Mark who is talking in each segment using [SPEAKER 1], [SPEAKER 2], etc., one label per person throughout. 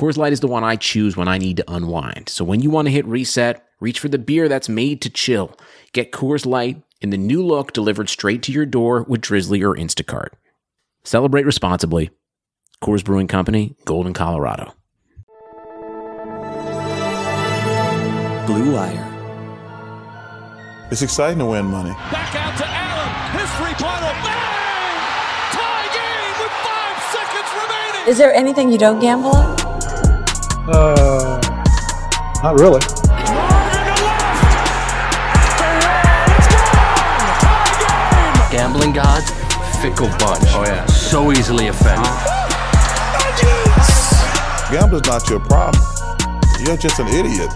[SPEAKER 1] Coors Light is the one I choose when I need to unwind. So when you want to hit reset, reach for the beer that's made to chill. Get Coors Light in the new look delivered straight to your door with Drizly or Instacart. Celebrate responsibly. Coors Brewing Company, Golden, Colorado.
[SPEAKER 2] Blue Wire.
[SPEAKER 3] It's exciting to win money.
[SPEAKER 4] Back out to Allen. His three-pointer. Bang! Tie game with five seconds remaining.
[SPEAKER 5] Is there anything you don't gamble on?
[SPEAKER 6] Uh, not really.
[SPEAKER 7] Gambling gods, fickle bunch. Oh yeah. So easily offended.
[SPEAKER 3] Gambling's not your problem. You're just an idiot.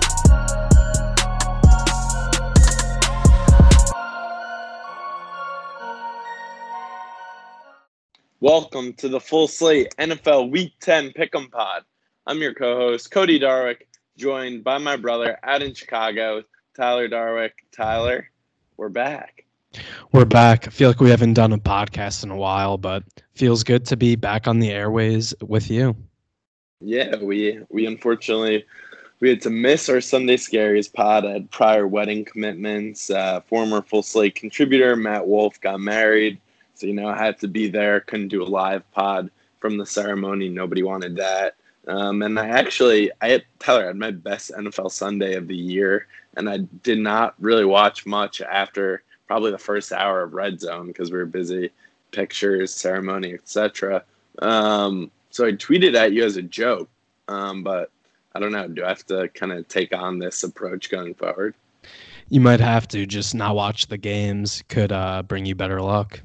[SPEAKER 8] Welcome to the full slate NFL Week 10 Pick'em Pod. I'm your co-host Cody Darwick, joined by my brother out in Chicago, Tyler Darwick. Tyler, we're back.
[SPEAKER 6] We're back. I feel like we haven't done a podcast in a while, but feels good to be back on the airways with you.
[SPEAKER 8] Yeah, we we unfortunately we had to miss our Sunday Scaries pod. I had prior wedding commitments. Uh, former full slate contributor Matt Wolf got married, so you know I had to be there. Couldn't do a live pod from the ceremony. Nobody wanted that. Um, and I actually, I had Tyler I had my best NFL Sunday of the year, and I did not really watch much after probably the first hour of Red Zone because we were busy, pictures, ceremony, etc. Um, so I tweeted at you as a joke, um, but I don't know. Do I have to kind of take on this approach going forward?
[SPEAKER 6] You might have to just not watch the games. Could uh, bring you better luck.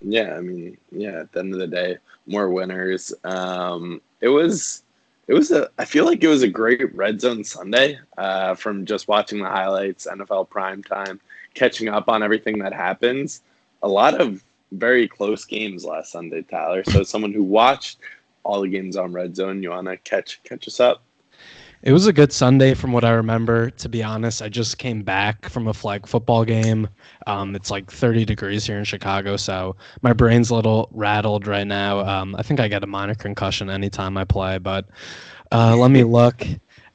[SPEAKER 8] Yeah, I mean, yeah. At the end of the day, more winners. Um, it was it was a i feel like it was a great red zone sunday uh, from just watching the highlights nfl prime time catching up on everything that happens. A lot of very close games last sunday tyler. So someone who watched all the games on red zone you want to catch catch us up
[SPEAKER 6] It was a good Sunday from what I remember. To be honest, I just came back from a flag football game. Um, it's like 30 degrees here in Chicago, so my brain's a little rattled right now. Um, I think I get a minor concussion anytime I play, but uh, let me look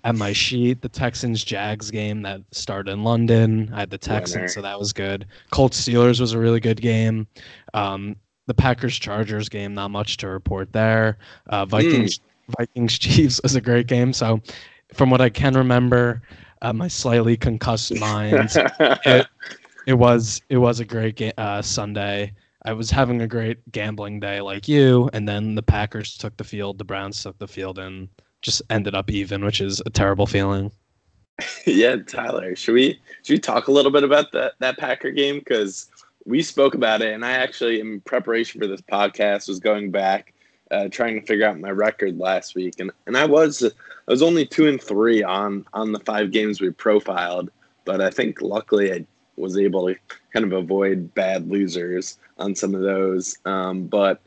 [SPEAKER 6] at my sheet. The Texans Jags game that started in London. I had the Texans, so that was good. Colts Steelers was a really good game. Um, the Packers Chargers game, not much to report there. Uh, Vikings Vikings Chiefs was a great game. So, from what I can remember, uh, my slightly concussed mind, it, it was it was a great ga- uh, Sunday. I was having a great gambling day like you, and then the Packers took the field, the Browns took the field, and just ended up even, which is a terrible feeling.
[SPEAKER 8] yeah tyler should we should we talk a little bit about that that packer game because we spoke about it and i actually in preparation for this podcast was going back uh, trying to figure out my record last week and, and i was i was only two and three on on the five games we profiled but i think luckily i was able to kind of avoid bad losers on some of those um, but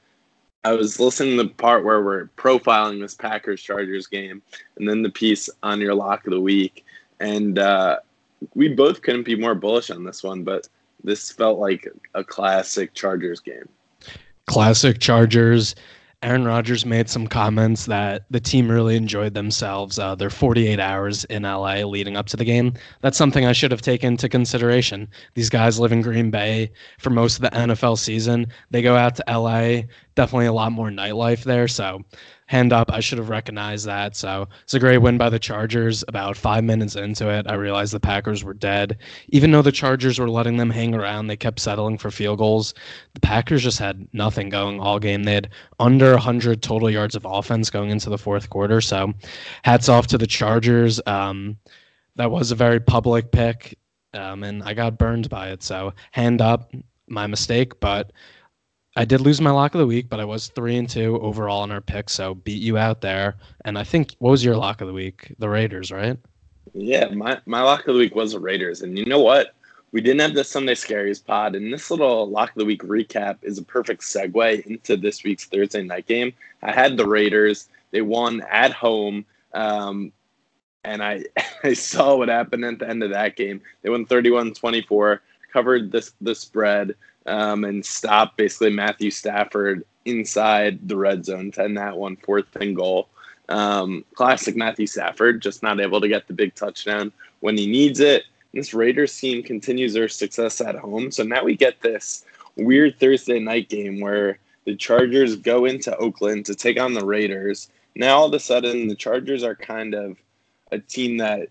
[SPEAKER 8] I was listening to the part where we're profiling this Packers Chargers game, and then the piece on your lock of the week, and uh, we both couldn't be more bullish on this one. But this felt like a classic Chargers game.
[SPEAKER 6] Classic Chargers. Aaron Rodgers made some comments that the team really enjoyed themselves. Uh, their 48 hours in LA leading up to the game. That's something I should have taken into consideration. These guys live in Green Bay for most of the NFL season. They go out to LA. Definitely a lot more nightlife there. So, hand up, I should have recognized that. So, it's a great win by the Chargers. About five minutes into it, I realized the Packers were dead. Even though the Chargers were letting them hang around, they kept settling for field goals. The Packers just had nothing going all game. They had under 100 total yards of offense going into the fourth quarter. So, hats off to the Chargers. Um, that was a very public pick, um, and I got burned by it. So, hand up, my mistake. But I did lose my lock of the week, but I was three and two overall in our picks. So, beat you out there. And I think, what was your lock of the week? The Raiders, right?
[SPEAKER 8] Yeah, my, my lock of the week was the Raiders. And you know what? We didn't have the Sunday Scaries pod, and this little lock of the week recap is a perfect segue into this week's Thursday night game. I had the Raiders. They won at home. Um, and I, I saw what happened at the end of that game. They won 31 24, covered this the spread, um, and stopped basically Matthew Stafford inside the red zone to end that one fourth and goal. Um, classic Matthew Stafford, just not able to get the big touchdown when he needs it. This Raiders team continues their success at home. So now we get this weird Thursday night game where the Chargers go into Oakland to take on the Raiders. Now all of a sudden the Chargers are kind of a team that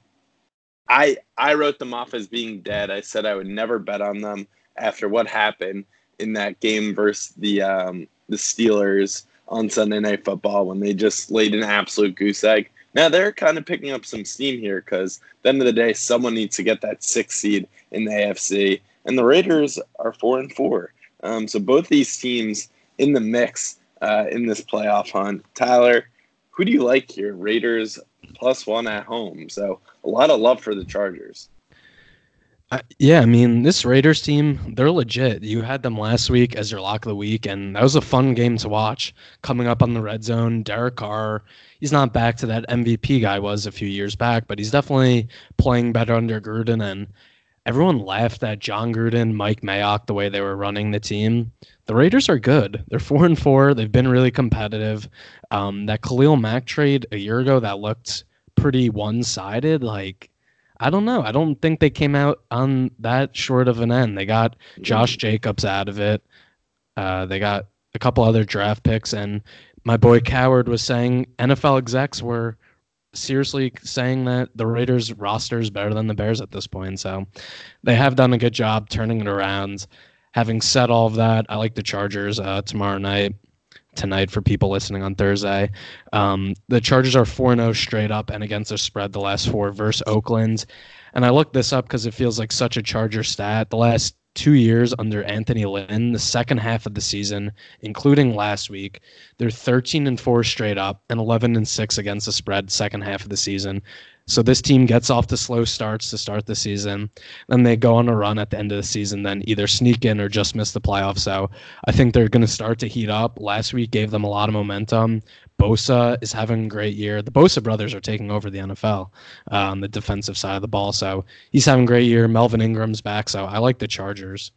[SPEAKER 8] I I wrote them off as being dead. I said I would never bet on them after what happened in that game versus the um, the Steelers on Sunday Night Football when they just laid an absolute goose egg. Now they're kind of picking up some steam here because at the end of the day, someone needs to get that sixth seed in the AFC, and the Raiders are four and four. Um, so both these teams in the mix uh, in this playoff hunt. Tyler, who do you like here? Raiders plus one at home. So a lot of love for the Chargers.
[SPEAKER 6] Yeah, I mean, this Raiders team, they're legit. You had them last week as your lock of the week, and that was a fun game to watch. Coming up on the red zone, Derek Carr, he's not back to that MVP guy was a few years back, but he's definitely playing better under Gruden. And everyone laughed at Jon Gruden, Mike Mayock, the way they were running the team. The Raiders are good. They're four and four. They've been really competitive. Um, that Khalil Mack trade a year ago that looked pretty one sided, like I don't know. I don't think they came out on that short of an end. They got Josh Jacobs out of it. Uh, they got a couple other draft picks, and my boy Cowherd was saying NFL execs were seriously saying that the Raiders roster is better than the Bears at this point. So they have done a good job turning it around. Having said all of that, I like the Chargers uh, tomorrow night tonight for people listening on Thursday. Um, the Chargers are 4 0 straight up and against the spread the last four versus Oakland. And I looked this up because it feels like such a Charger stat. The last two years under Anthony Lynn, the second half of the season, including last week, they're 13 and 4 straight up and 11 and 6 against the spread second half of the season. So this team gets off to slow starts to start the season, then they go on a run at the end of the season, then either sneak in or just miss the playoffs. So I think they're going to start to heat up. Last week gave them a lot of momentum. Bosa is having a great year. The Bosa brothers are taking over the NFL uh, on the defensive side of the ball. So he's having a great year. Melvin Ingram's back. So I like the Chargers.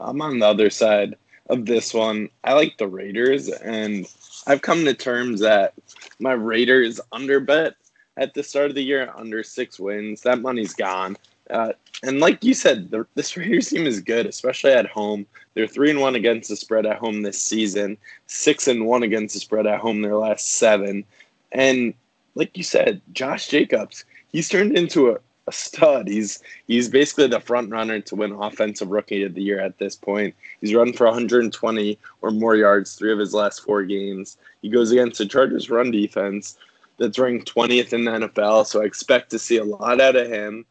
[SPEAKER 8] I'm on the other side of this one. I like the Raiders, and I've come to terms that my Raiders under bet at the start of the year under six wins. That money's gone. Uh, and like you said, the, this Raiders team is good, especially at home. They're three and one against the spread at home this season, six and one against the spread at home their last seven. And like you said, Josh Jacobs, he's turned into a, a stud. He's he's basically the front runner to win offensive rookie of the year at this point. He's run for 120 or more yards three of his last four games. He goes against the Chargers run defense that's ranked 20th in the NFL. So I expect to see a lot out of him.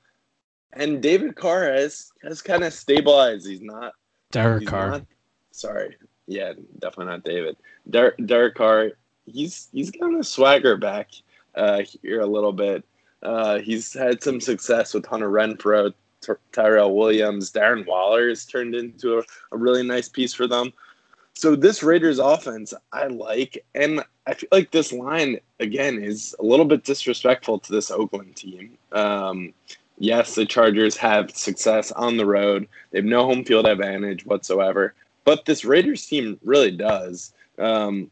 [SPEAKER 8] And David Carr has, has kind of stabilized. He's not
[SPEAKER 6] Derek
[SPEAKER 8] he's
[SPEAKER 6] Carr.
[SPEAKER 8] not- sorry. Yeah, definitely not David. Der- Derek Carr, he's he's gotten a swagger back uh, here a little bit. Uh, he's had some success with Hunter Renfrow, Ty- Tyrell Williams, Darren Waller has turned into a, a really nice piece for them. So this Raiders offense, I like, and I feel like this line again is a little bit disrespectful to this Oakland team. Um, yes, the Chargers have success on the road; they have no home field advantage whatsoever. But this Raiders team really does. Um,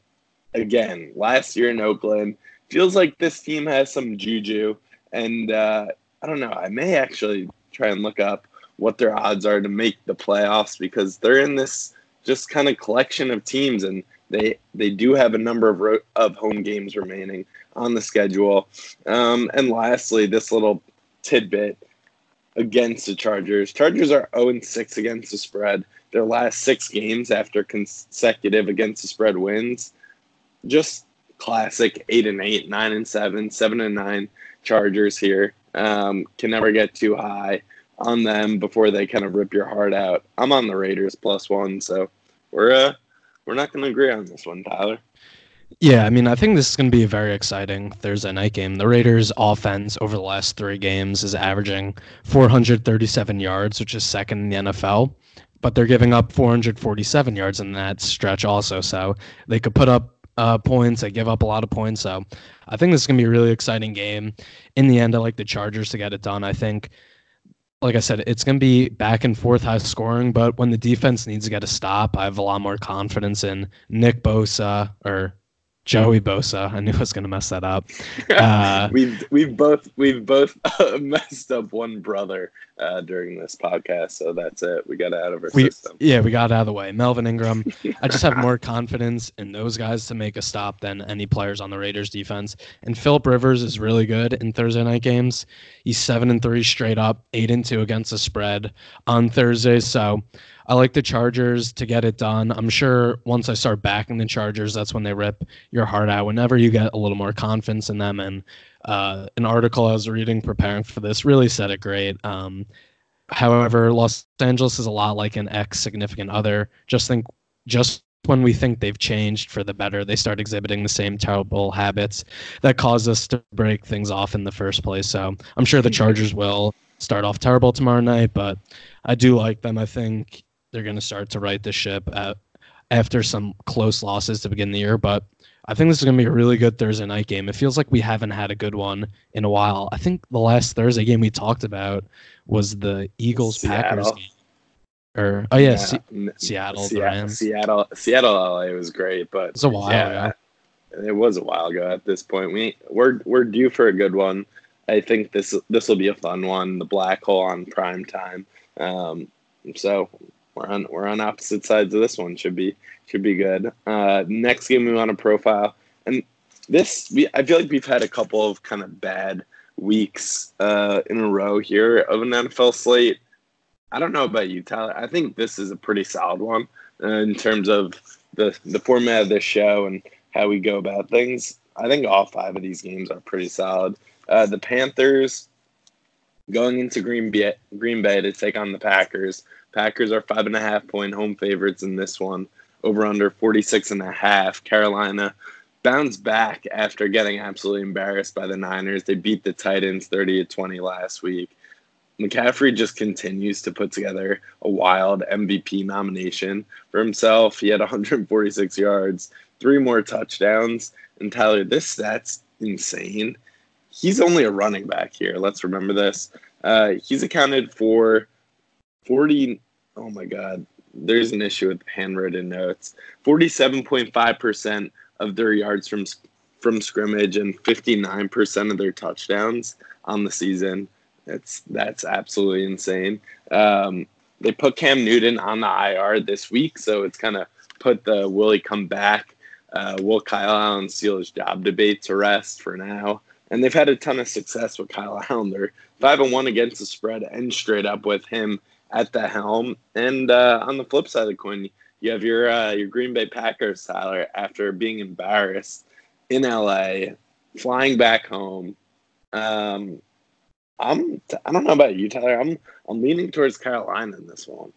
[SPEAKER 8] again, last year in Oakland, feels like this team has some juju, and uh, I don't know. I may actually try and look up what their odds are to make the playoffs because they're in this just kind of collection of teams, and they they do have a number of ro- of home games remaining on the schedule. Um, and lastly, this little tidbit against the Chargers. Chargers are 0 6 against the spread. Their last six games after consecutive against the spread wins. Just classic 8 and 8, 9 and 7, 7 and 9 Chargers here. Um, can never get too high on them before they kind of rip your heart out. I'm on the Raiders plus one, so we're uh, we're not going to agree on this one, Tyler.
[SPEAKER 6] Yeah, I mean, I think this is going to be a very exciting Thursday night game. The Raiders' offense over the last three games is averaging 437 yards, which is second in the NFL, but they're giving up 447 yards in that stretch also. So they could put up uh, points. They give up a lot of points. So I think this is going to be a really exciting game. In the end, I like the Chargers to get it done. I think, like I said, it's going to be back and forth high scoring, but when the defense needs to get a stop, I have a lot more confidence in Nick Bosa or Joey Bosa. I knew I was going to mess that up. Uh,
[SPEAKER 8] we've we've both we've both uh, messed up one brother uh, during this podcast, so that's it. We got out of our
[SPEAKER 6] we,
[SPEAKER 8] system.
[SPEAKER 6] Yeah, we got out of the way. Melvin Ingram. I just have more confidence in those guys to make a stop than any players on the Raiders defense. And Philip Rivers is really good in Thursday night games. He's seven and three straight up, eight and two against the spread on Thursdays. So I like the Chargers to get it done. I'm sure once I start backing the Chargers, that's when they rip your heart out. Whenever you get a little more confidence in them, and uh, an article I was reading preparing for this really said it great. Um, however, Los Angeles is a lot like an ex significant other. Just think, just when we think they've changed for the better, they start exhibiting the same terrible habits that caused us to break things off in the first place. So I'm sure the Chargers will start off terrible tomorrow night, but I do like them. I think they're going to start to right the ship at, after some close losses to begin the year. But I think this is going to be a really good Thursday night game. It feels like we haven't had a good one in a while. I think the last Thursday game we talked about was the Eagles Packers game. Or oh yeah, yeah. C- Seattle,
[SPEAKER 8] Seattle, Seattle, Seattle, LA was great, but
[SPEAKER 6] it's a while yeah,
[SPEAKER 8] ago. It was a while ago. At this point, we we're we're due for a good one. I think this this will be a fun one. The black hole on prime time. Um, so we're on we're on opposite sides of this one. Should be should be good. Uh, next game we want to profile, and this we I feel like we've had a couple of kind of bad weeks uh, in a row here of an NFL slate. I don't know about you, Tyler. I think this is a pretty solid one uh, in terms of the the format of this show and how we go about things. I think all five of these games are pretty solid. Uh, the Panthers going into Green Bay, Green Bay to take on the Packers. Packers are five and a half point home favorites in this one. Over under 46 and a half. Carolina bounced back after getting absolutely embarrassed by the Niners. They beat the Titans 30 to 20 last week. McCaffrey just continues to put together a wild MVP nomination for himself. He had 146 yards, three more touchdowns. And Tyler, this stat's insane. He's only a running back here. Let's remember this. Uh, he's accounted for 40 oh my god there's an issue with handwritten notes. 47.5% of their yards from from scrimmage and 59% of their touchdowns on the season. That's that's absolutely insane. Um, they put cam newton on the ir this week so it's kind of put the will he come back? Uh, will kyle allen seal his job debate to rest for now? And they've had a ton of success with kyle allen. They're five and one against the spread and straight up with him at the helm. And uh, on the flip side of the coin, you have your uh, your Green Bay Packers, Tyler, after being embarrassed in LA, flying back home. Um, I'm I don't know about you, Tyler. I'm I'm leaning towards Carolina in this one.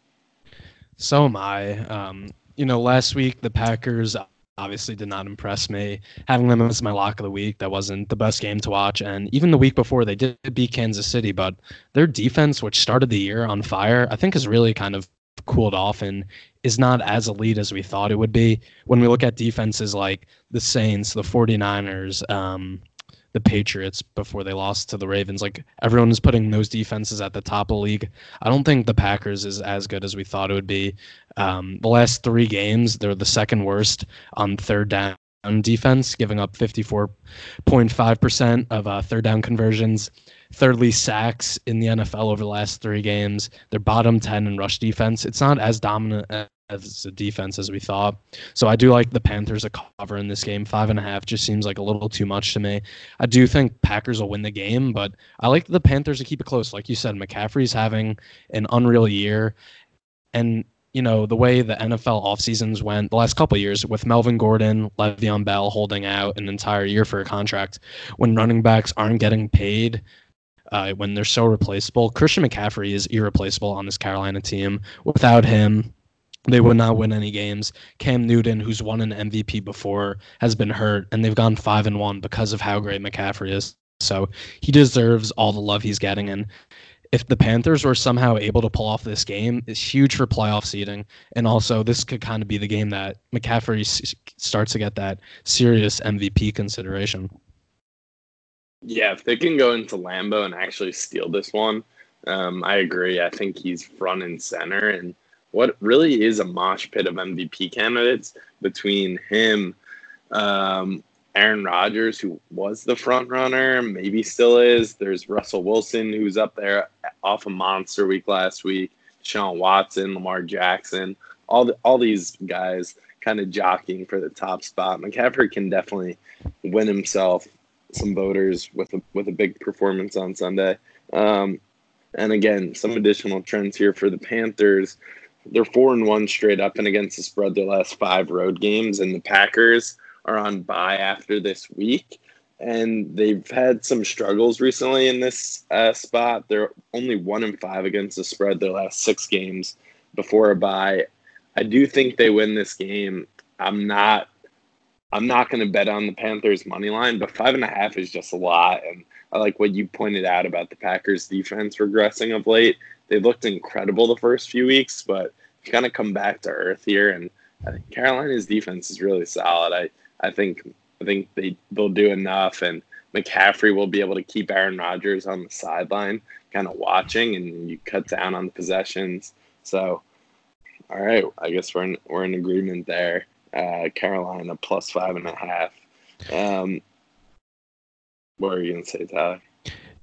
[SPEAKER 6] So am I. Um, you know, last week the Packers obviously did not impress me. Having them as my lock of the week, that wasn't the best game to watch. And even the week before, they did beat Kansas City, but their defense, which started the year on fire, I think has really kind of cooled off and is not as elite as we thought it would be. When we look at defenses like the Saints, the 49ers, um, the Patriots before they lost to the Ravens. Like everyone is putting those defenses at the top of the league. I don't think the Packers is as good as we thought it would be. Um, the last three games, they're the second worst on third down defense, giving up 54.5% of uh, third down conversions. Thirdly, sacks in the NFL over the last three games. They're bottom 10 in rush defense. It's not as dominant as a defense as we thought. So I do like the Panthers a cover in this game. Five and a half just seems like a little too much to me. I do think Packers will win the game, but I like the Panthers to keep it close. Like you said, McCaffrey's having an unreal year. And you know the way the NFL off seasons went the last couple years with Melvin Gordon, Le'Veon Bell holding out an entire year for a contract, when running backs aren't getting paid, uh, when they're so replaceable. Christian McCaffrey is irreplaceable on this Carolina team. Without him, they would not win any games. Cam Newton, who's won an MVP before, has been hurt, and they've gone five and one because of how great McCaffrey is. So he deserves all the love he's getting. And if the Panthers were somehow able to pull off this game, it's huge for playoff seeding. And also, this could kind of be the game that McCaffrey s- starts to get that serious MVP consideration.
[SPEAKER 8] Yeah, if they can go into Lambeau and actually steal this one, um, I agree. I think he's front and center. And what really is a mosh pit of MVP candidates between him, um, Aaron Rodgers, who was the front runner, maybe still is. There's Russell Wilson, who's up there off a monster week last week. Sean Watson, Lamar Jackson, all the, all these guys kind of jockeying for the top spot. McCaffrey can definitely win himself some voters with a with a big performance on Sunday. Um, and again, some additional trends here for the Panthers. They're four and one straight up and against the spread their last five road games, and the Packers are on bye after this week. And they've had some struggles recently in this uh, spot. They're only one and five against the spread their last six games before a bye. I do think they win this game. I'm not I'm not going to bet on the Panthers money line, but five and a half is just a lot. And I like what you pointed out about the Packers defense regressing of late. They looked incredible the first few weeks, but kind of come back to earth here. And I think Carolina's defense is really solid. I, I think I think they they'll do enough, and McCaffrey will be able to keep Aaron Rodgers on the sideline, kind of watching, and you cut down on the possessions. So, all right, I guess we're in we're in agreement there uh, Carolina plus five and a half. Um, what are you gonna say, Tyler?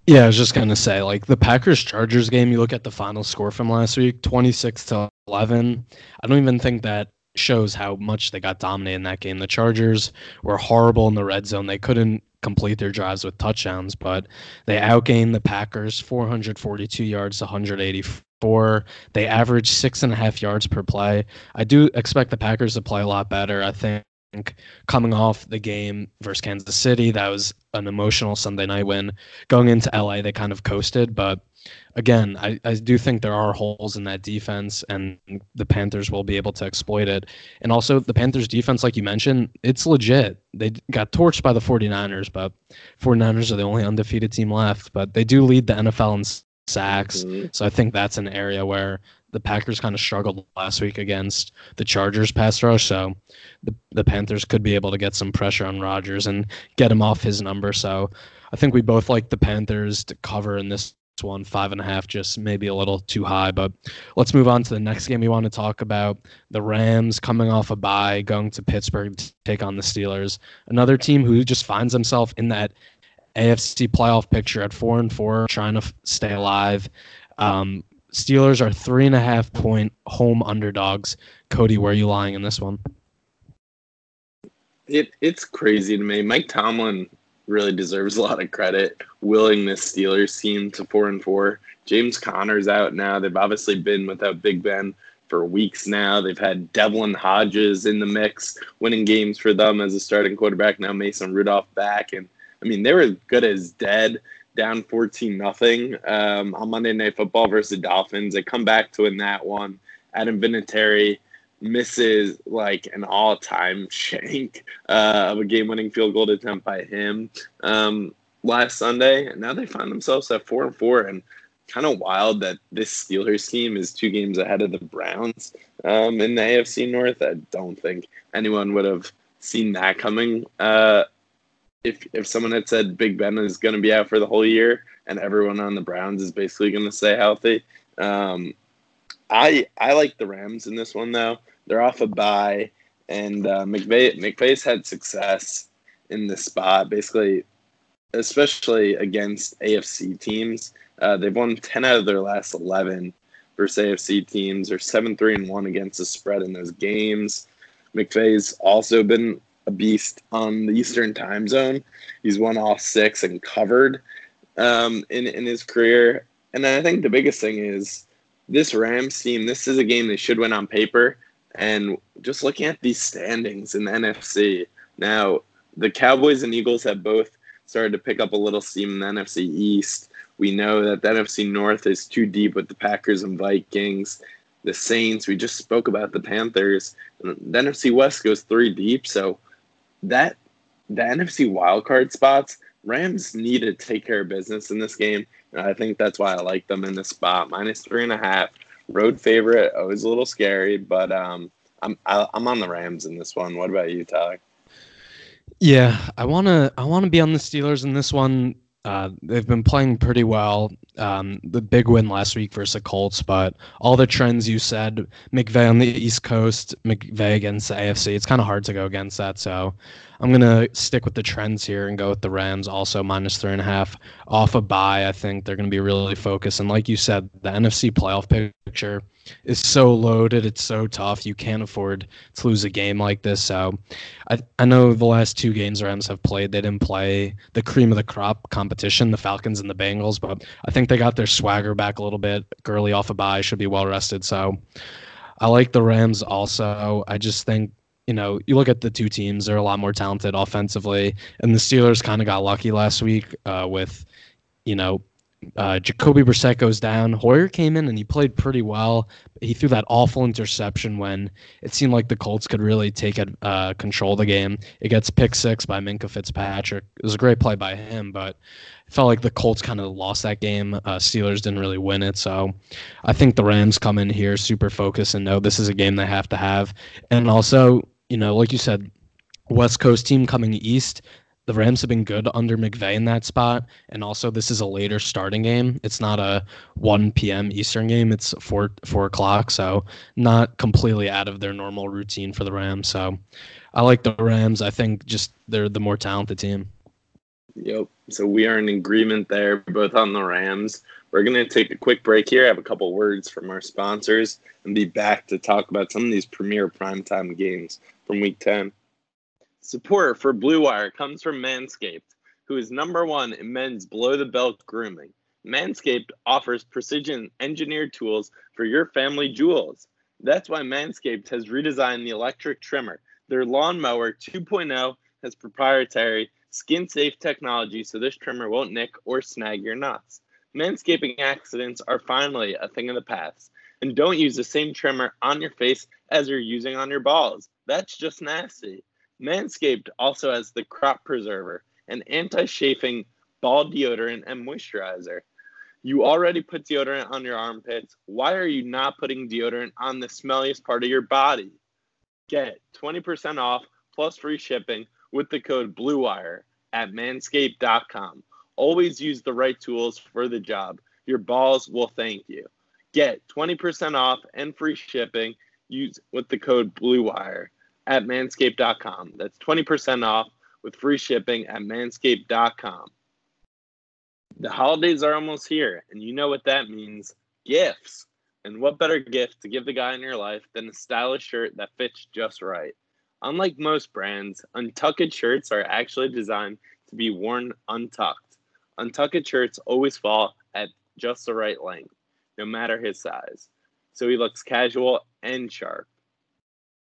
[SPEAKER 6] Yeah, I was just gonna say, like the Packers Chargers game. You look at the final score from last week, twenty six to eleven. I don't even think that shows how much they got dominated in that game. The Chargers were horrible in the red zone. They couldn't complete their drives with touchdowns, but they outgained the Packers 442 yards to 184. They averaged six and a half yards per play. I do expect the Packers to play a lot better. I think coming off the game versus Kansas City, that was an emotional Sunday night win. Going into LA, they kind of coasted, but again, I, I do think there are holes in that defense, and the Panthers will be able to exploit it. And also, the Panthers defense, like you mentioned, it's legit. They got torched by the 49ers, but 49ers are the only undefeated team left. But they do lead the NFL in sacks. Mm-hmm. So I think that's an area where the Packers kind of struggled last week against the Chargers pass rush. So the, the Panthers could be able to get some pressure on Rodgers and get him off his number. So I think we both like the Panthers to cover in this one five and a half just maybe a little too high but let's move on to the next game we want to talk about the rams coming off a bye going to pittsburgh to take on the steelers another team who just finds himself in that afc playoff picture at four and four trying to stay alive um, steelers are three and a half point home underdogs cody where are you lying in this one
[SPEAKER 8] it, it's crazy to me mike tomlin really deserves a lot of credit willing this Steelers team to four and four. James Conner's out now. They've obviously been without Big Ben for weeks now. They've had Devlin Hodges in the mix, winning games for them as a starting quarterback. Now Mason Rudolph back, and I mean they were good as dead, down fourteen nothing um, on Monday Night Football versus the Dolphins. They come back to win that one. Adam Vinatieri misses like an all-time shank uh, of a game-winning field goal attempt by him um, last Sunday, and now they find themselves at four and four. And kind of wild that this Steelers team is two games ahead of the Browns um, in the AFC North. I don't think anyone would have seen that coming. Uh, if if someone had said Big Ben is going to be out for the whole year and everyone on the Browns is basically going to stay healthy, um, I I like the Rams in this one though. They're off a bye, and uh, McVay McVay's had success in this spot. Basically, especially against AFC teams, uh, they've won ten out of their last eleven versus AFC teams. They're seven three and one against the spread in those games. McVay's also been a beast on the Eastern Time Zone. He's won all six and covered um, in in his career. And I think the biggest thing is this Rams team. This is a game they should win on paper. And just looking at these standings in the NFC now, the Cowboys and Eagles have both started to pick up a little steam in the NFC East. We know that the NFC North is too deep with the Packers and Vikings. the Saints. We just spoke about the Panthers. And the NFC West goes three deep. So that the NFC wildcard spots, Rams need to take care of business in this game. And I think that's why I like them in this spot. Minus three and a half. Road favorite, always a little scary, but um, I'm I, I'm on the Rams in this one. What about you, Tyler?
[SPEAKER 6] Yeah, I wanna I wanna be on the Steelers in this one. Uh, they've been playing pretty well. Um, the big win last week versus the Colts, but all the trends you said, McVay on the East Coast, McVay against the AFC, it's kind of hard to go against that. So I'm gonna stick with the trends here and go with the Rams, also minus three and a half off a bye. I think they're gonna be really focused, and like you said, the NFC playoff picture is so loaded. It's so tough. You can't afford to lose a game like this. So I I know the last two games Rams have played, they didn't play the cream of the crop competition, the Falcons and the Bengals, but I think they got their swagger back a little bit. Gurley off a bye should be well rested. So I like the Rams also. I just think you know, you look at the two teams; they're a lot more talented offensively, and the Steelers kind of got lucky last week uh, with, you know, uh, Jacoby Brissett goes down. Hoyer came in and he played pretty well. He threw that awful interception when it seemed like the Colts could really take it, uh, control the game. It gets pick six by Minkah Fitzpatrick. It was a great play by him, but it felt like the Colts kind of lost that game. Uh, Steelers didn't really win it, so I think the Rams come in here super focused and know this is a game they have to have. And also, you know, like you said, West Coast team coming east the Rams have been good under McVay in that spot, and also this is a later starting game. It's not a 1 p.m. Eastern game. It's four four o'clock, so not completely out of their normal routine for the Rams. So I like the Rams. I think just they're the more talented team.
[SPEAKER 8] Yep. So we are in agreement there, both on the Rams. We're going to take a quick break here, I have a couple words from our sponsors, and be back to talk about some of these premier primetime games from week 10. Support for Blue Wire comes from Manscaped, who is number one in men's below the belt grooming. Manscaped offers precision engineered tools for your family jewels. That's why Manscaped has redesigned the electric trimmer. Their lawnmower 2.0 has proprietary skin safe technology so this trimmer won't nick or snag your nuts. Manscaping accidents are finally a thing of the past. And don't use the same trimmer on your face as you're using on your balls. That's just nasty. Manscaped also has the Crop Preserver, an anti chafing ball deodorant and moisturizer. You already put deodorant on your armpits. Why are you not putting deodorant on the smelliest part of your body? Get 20% off plus free shipping with the code BLUEWIRE at manscaped.com. Always use the right tools for the job. Your balls will thank you. Get 20% off and free shipping use with the code BLUEWIRE at manscaped.com. That's 20% off with free shipping at manscaped.com. The holidays are almost here, and you know what that means gifts. And what better gift to give the guy in your life than a stylish shirt that fits just right? Unlike most brands, Untuckit shirts are actually designed to be worn untucked. Untuckit shirts always fall at just the right length, no matter his size. So he looks casual and sharp.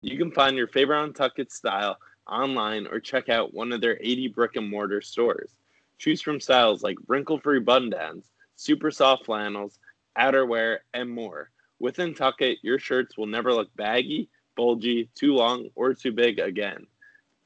[SPEAKER 8] You can find your favorite Untuckit style online or check out one of their 80 brick and mortar stores. Choose from styles like wrinkle free button downs, super soft flannels, outerwear, and more. With Untuckit, your shirts will never look baggy, bulgy, too long, or too big again.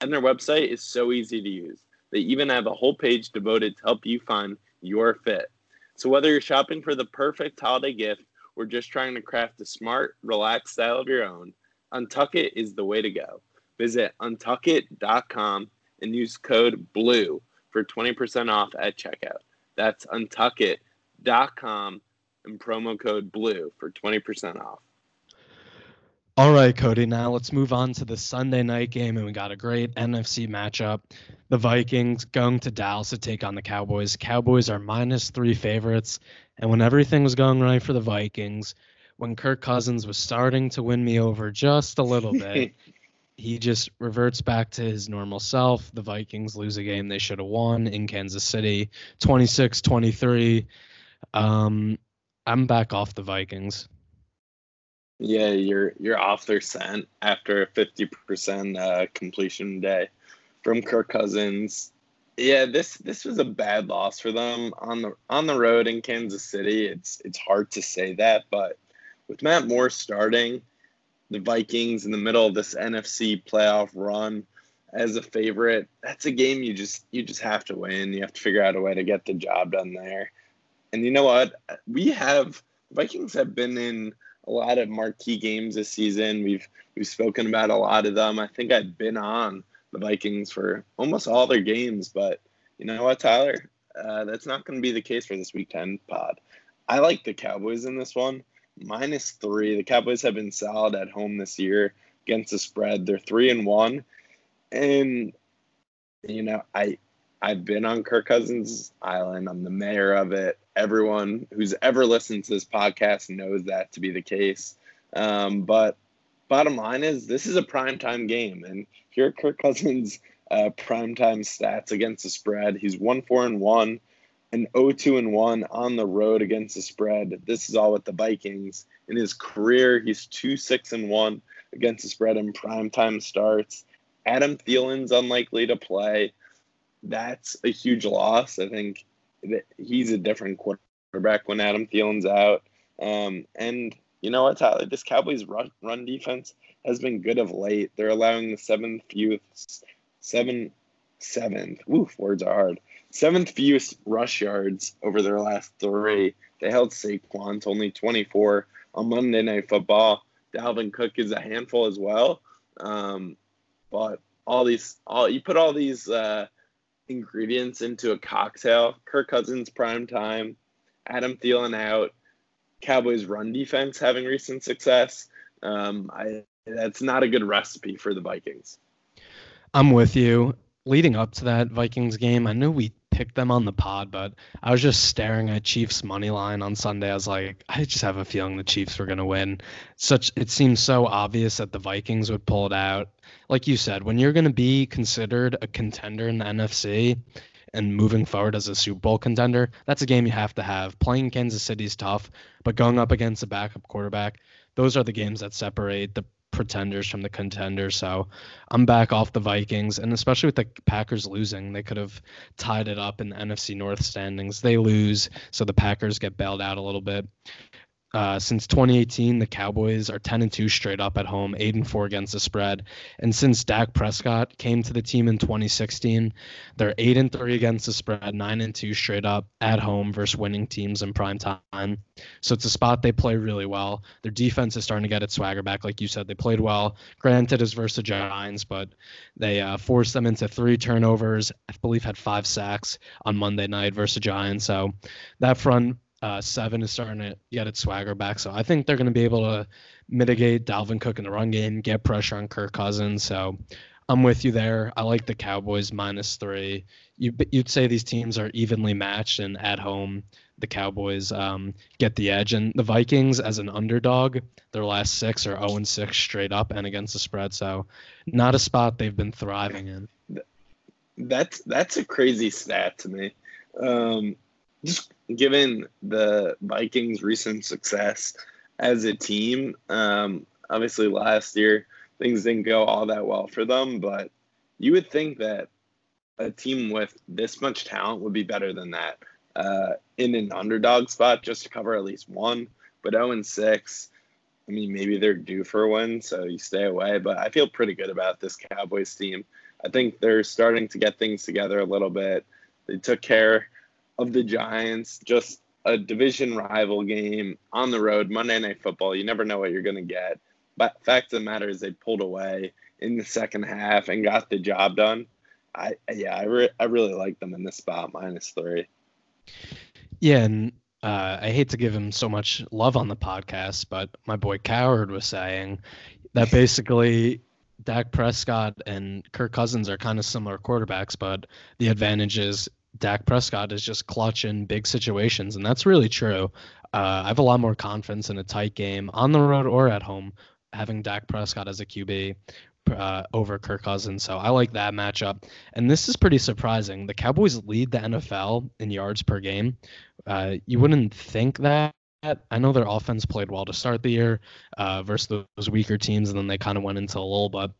[SPEAKER 8] And their website is so easy to use. They even have a whole page devoted to help you find your fit. So whether you're shopping for the perfect holiday gift or just trying to craft a smart, relaxed style of your own, Untuckit is the way to go. Visit untuckit.com and use code BLUE for 20% off at checkout. That's untuckit.com and promo code BLUE for 20% off.
[SPEAKER 6] All right, Cody. Now let's move on to the Sunday night game, and we got a great NFC matchup. The Vikings going to Dallas to take on the Cowboys. Cowboys are minus three favorites, and when everything was going right for the Vikings, when Kirk Cousins was starting to win me over just a little bit, he just reverts back to his normal self. The Vikings lose a game they should have won in Kansas City, 26-23. Um, I'm back off the Vikings.
[SPEAKER 8] Yeah, you're you're off their scent after a 50% uh, completion day from Kirk Cousins. Yeah, this this was a bad loss for them on the on the road in Kansas City. It's it's hard to say that, but with Matt Moore starting, the Vikings in the middle of this NFC playoff run as a favorite, that's a game you just you just have to win. You have to figure out a way to get the job done there. And you know what? We have Vikings have been in a lot of marquee games this season. We've we've spoken about a lot of them. I think I've been on the Vikings for almost all their games, but you know what, Tyler? Uh, that's not going to be the case for this Week Ten pod. I like the Cowboys in this one minus three. The Cowboys have been solid at home this year against the spread. They're three and one, and you know I I've been on Kirk Cousins Island. I'm the mayor of it. Everyone who's ever listened to this podcast knows that to be the case. Um, but bottom line is this is a primetime game, and here are Kirk Cousins' uh, primetime stats against the spread. He's one four and one an 0-2 and 1 on the road against the spread. This is all with the Vikings. In his career, he's 2-6 and 1 against the spread in primetime starts. Adam Thielen's unlikely to play. That's a huge loss. I think that he's a different quarterback when Adam Thielen's out. Um, and you know what, Tyler? This Cowboys run, run defense has been good of late. They're allowing the seventh fewest, seven, seventh. Woof, words are hard seventh fewest rush yards over their last three. They held Saquon to only 24 on Monday Night Football. Dalvin Cook is a handful as well. Um, but all these, all you put all these uh, ingredients into a cocktail. Kirk Cousins prime time, Adam Thielen out, Cowboys run defense having recent success. Um, I that's not a good recipe for the Vikings.
[SPEAKER 6] I'm with you. Leading up to that Vikings game, I knew we picked them on the pod, but I was just staring at Chiefs money line on Sunday. I was like, I just have a feeling the Chiefs were gonna win. Such it seems so obvious that the Vikings would pull it out. Like you said, when you're gonna be considered a contender in the NFC and moving forward as a Super Bowl contender, that's a game you have to have. Playing Kansas City is tough, but going up against a backup quarterback, those are the games that separate the pretenders from the contenders. So I'm back off the Vikings, and especially with the Packers losing, they could have tied it up in the NFC North standings. They lose, so the Packers get bailed out a little bit. Uh, since 2018, the Cowboys are 10 and 2 straight up at home, 8 and 4 against the spread. And since Dak Prescott came to the team in 2016, they're 8 and 3 against the spread, 9 and 2 straight up at home versus winning teams in prime time. So it's a spot they play really well. Their defense is starting to get its swagger back, like you said. They played well. Granted, it's versus the Giants, but they uh, forced them into three turnovers. I believe had five sacks on Monday night versus the Giants. So that front uh, seven is starting to get its swagger back. So I think they're going to be able to mitigate Dalvin Cook in the run game, get pressure on Kirk Cousins. So I'm with you there. I like the Cowboys minus three. You, you'd say these teams are evenly matched, and at home, the Cowboys um, get the edge. And the Vikings, as an underdog, their last six are 0 6 straight up and against the spread. So not a spot they've been thriving in.
[SPEAKER 8] That's that's a crazy stat to me. Um, just given the Vikings' recent success as a team, um, obviously last year things didn't go all that well for them, but you would think that a team with this much talent would be better than that uh, in an underdog spot just to cover at least one. But 0 and 6, I mean, maybe they're due for win, so you stay away. But I feel pretty good about this Cowboys team. I think they're starting to get things together a little bit. They took care of the Giants, just a division rival game on the road, Monday Night Football. You never know what you're going to get. But fact of the matter is, they pulled away in the second half and got the job done. I yeah, I, re- I really like them in this spot minus three.
[SPEAKER 6] Yeah, and uh, I hate to give him so much love on the podcast, but my boy Cowherd was saying that basically Dak Prescott and Kirk Cousins are kind of similar quarterbacks, but the advantage is Dak Prescott is just clutch in big situations, and that's really true. Uh, I have a lot more confidence in a tight game on the road or at home having Dak Prescott as a QB uh, over Kirk Cousins. So I like that matchup. And this is pretty surprising. The Cowboys lead the NFL in yards per game. Uh, you wouldn't think that. I know their offense played well to start the year uh, versus those weaker teams, and then they kind of went into a lull. But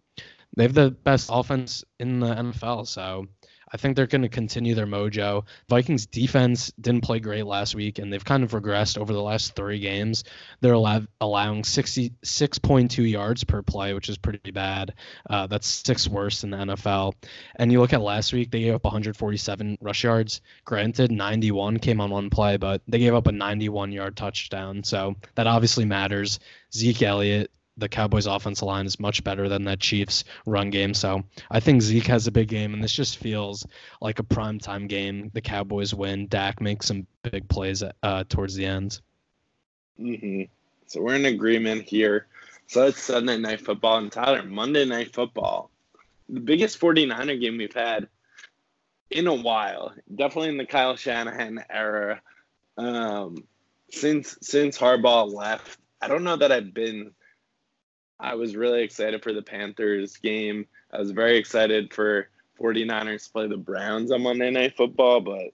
[SPEAKER 6] they have the best offense in the NFL. So I think they're going to continue their mojo. Vikings defense didn't play great last week, and they've kind of regressed over the last three games. They're allow- allowing 66.2 yards per play, which is pretty bad. Uh, that's six worse in the NFL. And you look at last week, they gave up 147 rush yards. Granted, 91 came on one play, but they gave up a 91 yard touchdown. So that obviously matters. Zeke Elliott the Cowboys' offensive line is much better than that Chiefs' run game. So I think Zeke has a big game, and this just feels like a primetime game. The Cowboys win. Dak makes some big plays uh, towards the end.
[SPEAKER 8] Mm-hmm. So we're in agreement here. So it's Sunday Night Football. And Tyler, Monday Night Football. The biggest 49er game we've had in a while. Definitely in the Kyle Shanahan era. Um, since since Harbaugh left, I don't know that I've been I was really excited for the Panthers game. I was very excited for 49ers to play the Browns on Monday Night Football, but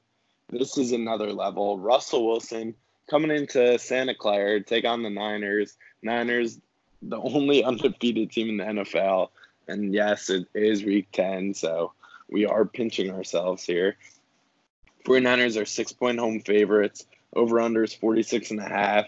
[SPEAKER 8] this is another level. Russell Wilson coming into Santa Clara take on the Niners. Niners, the only undefeated team in the NFL. And yes, it is week 10, so we are pinching ourselves here. 49ers are six point home favorites. Over under is 46 and a half.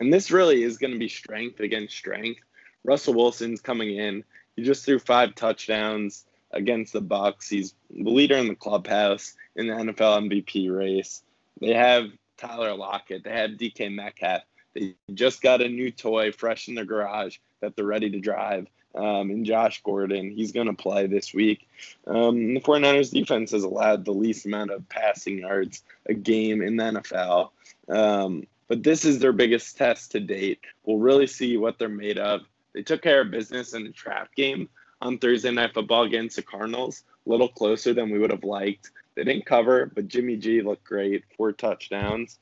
[SPEAKER 8] And this really is going to be strength against strength. Russell Wilson's coming in. He just threw five touchdowns against the Bucs. He's the leader in the clubhouse in the NFL MVP race. They have Tyler Lockett. They have DK Metcalf. They just got a new toy fresh in their garage that they're ready to drive. Um, and Josh Gordon, he's going to play this week. Um, the 49ers defense has allowed the least amount of passing yards a game in the NFL. Um, but this is their biggest test to date. We'll really see what they're made of. They took care of business in the trap game on Thursday Night Football against the Cardinals, a little closer than we would have liked. They didn't cover, but Jimmy G looked great, four touchdowns.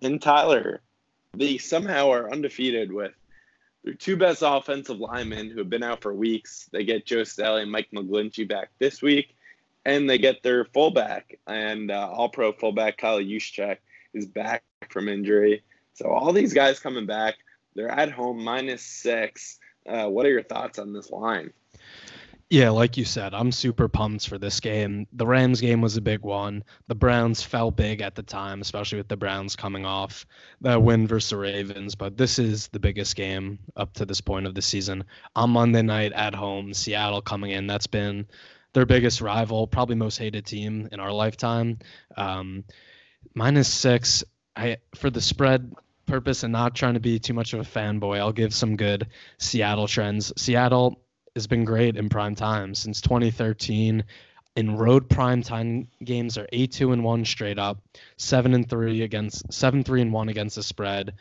[SPEAKER 8] And Tyler, they somehow are undefeated with their two best offensive linemen who have been out for weeks. They get Joe Staley and Mike McGlinchey back this week, and they get their fullback and uh, all-pro fullback Kyle Juszczyk is back from injury. So all these guys coming back, they're at home minus six. Uh, what are your thoughts on this line?
[SPEAKER 6] Yeah, like you said, I'm super pumped for this game. The Rams game was a big one. The Browns felt big at the time, especially with the Browns coming off that win versus the Ravens. But this is the biggest game up to this point of the season. On Monday night at home, Seattle coming in. That's been their biggest rival, probably most hated team in our lifetime. Um, minus six. I for the spread purpose and not trying to be too much of a fanboy, I'll give some good Seattle trends. Seattle has been great in prime time since 2013. In road prime time games are eight two and one straight up, seven and three against seven three and one against the spread.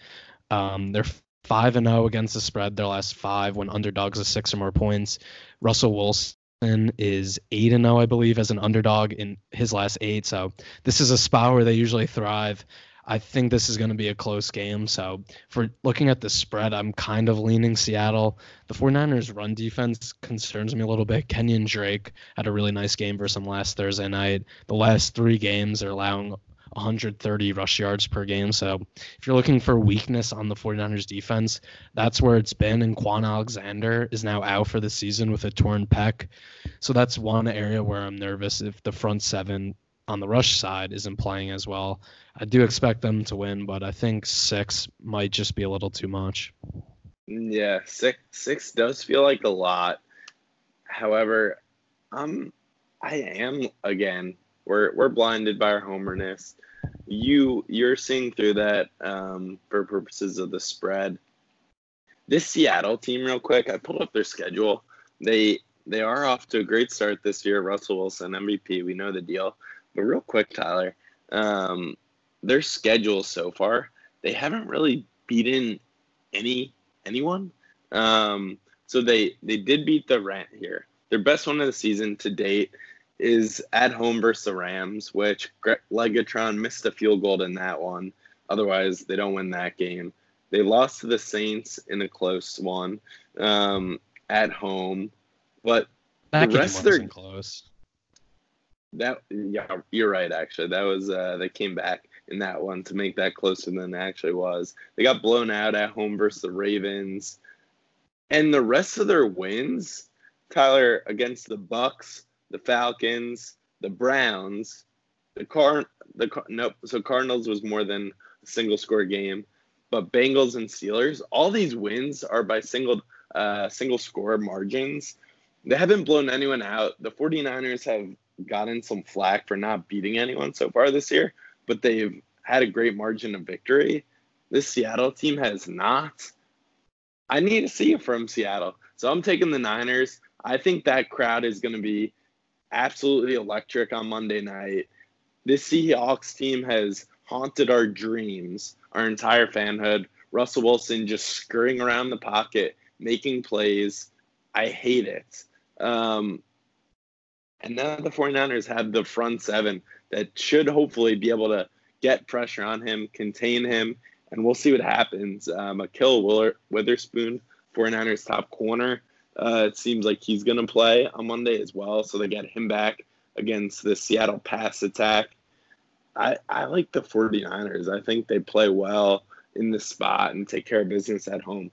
[SPEAKER 6] Um, they're five and zero against the spread. Their last five when underdogs of six or more points. Russell Wilson is eight and zero, I believe, as an underdog in his last eight. So this is a spot where they usually thrive. I think this is going to be a close game. So, for looking at the spread, I'm kind of leaning Seattle. The 49ers' run defense concerns me a little bit. Kenyon Drake had a really nice game versus them last Thursday night. The last three games, they're allowing 130 rush yards per game. So, if you're looking for weakness on the 49ers defense, that's where it's been. And Kwon Alexander is now out for the season with a torn pec. So, that's one area where I'm nervous if the front seven on the rush side isn't playing as well. I do expect them to win, but I think six might just be a little too much.
[SPEAKER 8] Yeah, six six does feel like a lot. However, um, I am again. We're we're blinded by our homerness. You you're seeing through that um, for purposes of the spread. This Seattle team, real quick, I pulled up their schedule. They they are off to a great start this year. Russell Wilson MVP, we know the deal. But real quick, Tyler, um, their schedule so far, they haven't really beaten any anyone. Um, so they they did beat the Rant here. Their best one of the season to date is at home versus the Rams, which Legatron missed a field goal in that one. Otherwise, they don't win that game. They lost to the Saints in a close one um, at home, but
[SPEAKER 6] that the rest of their close.
[SPEAKER 8] That yeah, you're right. Actually, that was uh, they came back in that one to make that closer than it actually was. They got blown out at home versus the Ravens, and the rest of their wins, Tyler against the Bucs, the Falcons, the Browns, the Car, the nope. So Cardinals was more than a single score game, but Bengals and Steelers, all these wins are by single uh, single score margins. They haven't blown anyone out. The 49ers have gotten some flack for not beating anyone so far this year, but they've had a great margin of victory. This Seattle team has not. I need to see it from Seattle. So I'm taking the Niners. I think that crowd is going to be absolutely electric on Monday night. This Seahawks team has haunted our dreams, our entire fanhood. Russell Wilson just scurrying around the pocket, making plays. I hate it. Um, and now the 49ers have the front seven that should hopefully be able to get pressure on him, contain him, and we'll see what happens. Um, Ahkello Witherspoon, 49ers top corner, uh, it seems like he's going to play on Monday as well. So they get him back against the Seattle pass attack. I, I like the 49ers. I think they play well in the spot and take care of business at home.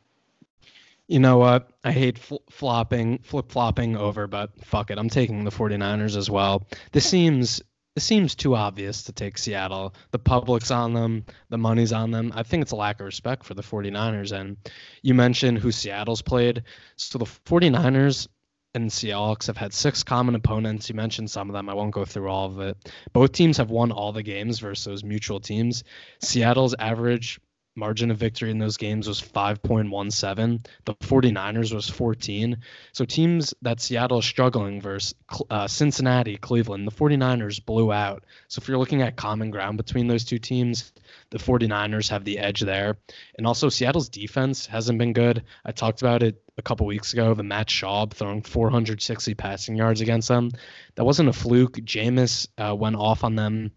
[SPEAKER 6] You know what? I hate fl- flopping, flip flopping over, but fuck it. I'm taking the 49ers as well. This seems it seems too obvious to take Seattle. The public's on them, the money's on them. I think it's a lack of respect for the 49ers. And you mentioned who Seattle's played. So the 49ers and Seahawks have had six common opponents. You mentioned some of them. I won't go through all of it. Both teams have won all the games versus mutual teams. Seattle's average margin of victory in those games was 5.17. The 49ers was 14. So teams that Seattle is struggling versus uh, Cincinnati, Cleveland, the 49ers blew out. So if you're looking at common ground between those two teams, the 49ers have the edge there. And also Seattle's defense hasn't been good. I talked about it a couple weeks ago, the Matt Schaub throwing 460 passing yards against them. That wasn't a fluke. Jameis uh, went off on them